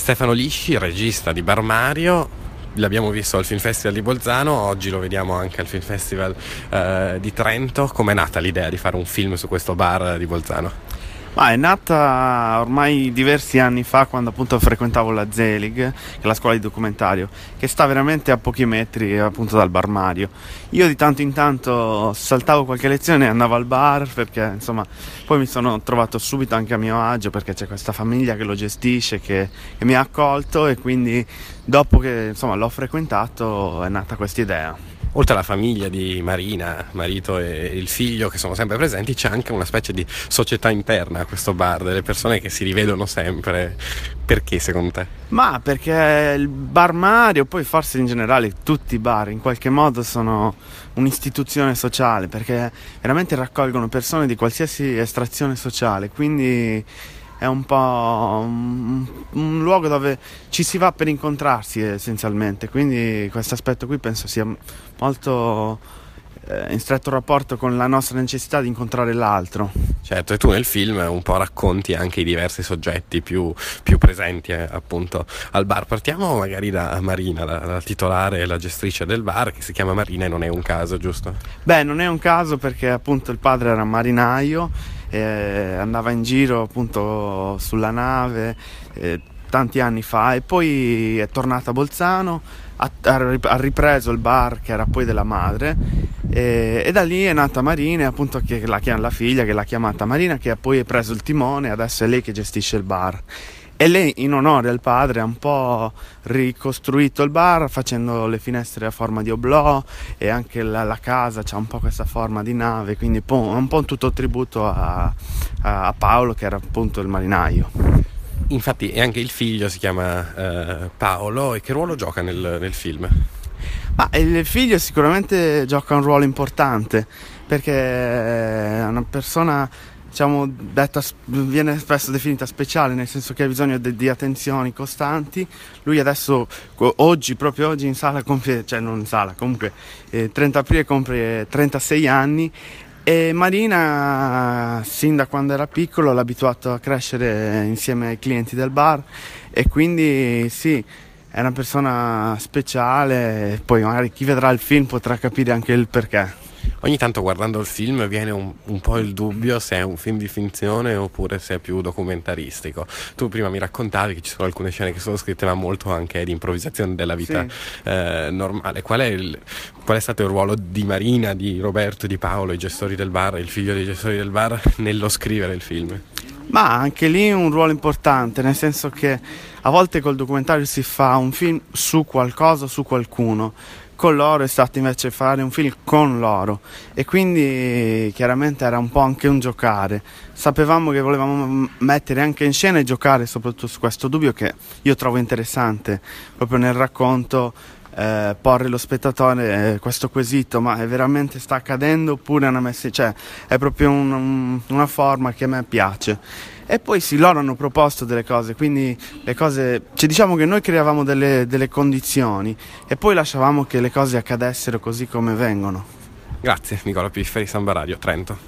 Stefano Lisci, regista di Bar Mario, l'abbiamo visto al Film Festival di Bolzano, oggi lo vediamo anche al Film Festival eh, di Trento. Com'è nata l'idea di fare un film su questo bar di Bolzano? Ma è nata ormai diversi anni fa quando appunto frequentavo la Zelig, che è la scuola di documentario, che sta veramente a pochi metri appunto dal bar Mario. Io di tanto in tanto saltavo qualche lezione e andavo al bar perché insomma poi mi sono trovato subito anche a mio agio perché c'è questa famiglia che lo gestisce, che, che mi ha accolto e quindi dopo che insomma l'ho frequentato è nata questa idea oltre alla famiglia di Marina, marito e il figlio che sono sempre presenti, c'è anche una specie di società interna a questo bar, delle persone che si rivedono sempre. Perché secondo te? Ma perché il bar Mario, poi forse in generale tutti i bar in qualche modo sono un'istituzione sociale, perché veramente raccolgono persone di qualsiasi estrazione sociale, quindi è un po' un, un, luogo dove ci si va per incontrarsi essenzialmente, quindi questo aspetto qui penso sia molto eh, in stretto rapporto con la nostra necessità di incontrare l'altro. Certo, e tu nel film un po' racconti anche i diversi soggetti più, più presenti eh, appunto al bar. Partiamo magari da Marina, la, la titolare e la gestrice del bar, che si chiama Marina e non è un caso, giusto? Beh, non è un caso perché appunto il padre era marinaio eh, andava in giro appunto sulla nave eh, tanti anni fa e poi è tornata a Bolzano, ha, ha ripreso il bar che era poi della madre e, e da lì è nata Marina, appunto che la, la figlia che l'ha chiamata Marina che ha poi preso il timone, adesso è lei che gestisce il bar. E lei, in onore al padre, ha un po' ricostruito il bar facendo le finestre a forma di oblò e anche la, la casa ha un po' questa forma di nave, quindi è un po' un tutto tributo a, a, Paolo che era appunto il marinaio. Infatti, e anche il figlio si chiama eh, Paolo e che ruolo gioca nel, nel film? Ma il figlio sicuramente gioca un ruolo importante perché è una persona diciamo, detta, viene spesso definita speciale, nel senso che ha bisogno di, di attenzioni costanti. Lui adesso, oggi, proprio oggi in sala compie, cioè non in sala, comunque eh, 30 aprile compie 36 anni e Marina, sin da quando era piccolo, l'ha abituato a crescere insieme ai clienti del bar e quindi sì, è una persona speciale, poi magari chi vedrà il film potrà capire anche il perché. Ogni tanto guardando il film viene un, un, po' il dubbio se è un film di finzione oppure se è più documentaristico. Tu prima mi raccontavi che ci sono alcune scene che sono scritte ma molto anche di improvvisazione della vita sì. eh, normale. Qual è, il, qual è, stato il ruolo di Marina, di Roberto, di Paolo, i gestori del bar, il figlio dei gestori del bar, nello scrivere il film? Ma anche lì un ruolo importante, nel senso che a volte col documentario si fa un film su qualcosa, su qualcuno con loro è stato invece fare un film con loro e quindi chiaramente era un po' anche un giocare. Sapevamo che volevamo mettere anche in scena e giocare soprattutto su questo dubbio che io trovo interessante proprio nel racconto eh, porre lo spettatore eh, questo quesito ma è veramente sta accadendo oppure è una messa cioè è proprio un, un, una forma che a me piace e poi sì, loro hanno proposto delle cose, quindi le cose, cioè diciamo che noi creavamo delle, delle condizioni e poi lasciavamo che le cose accadessero così come vengono. Grazie Nicola Pifferi, Samba Radio, Trento.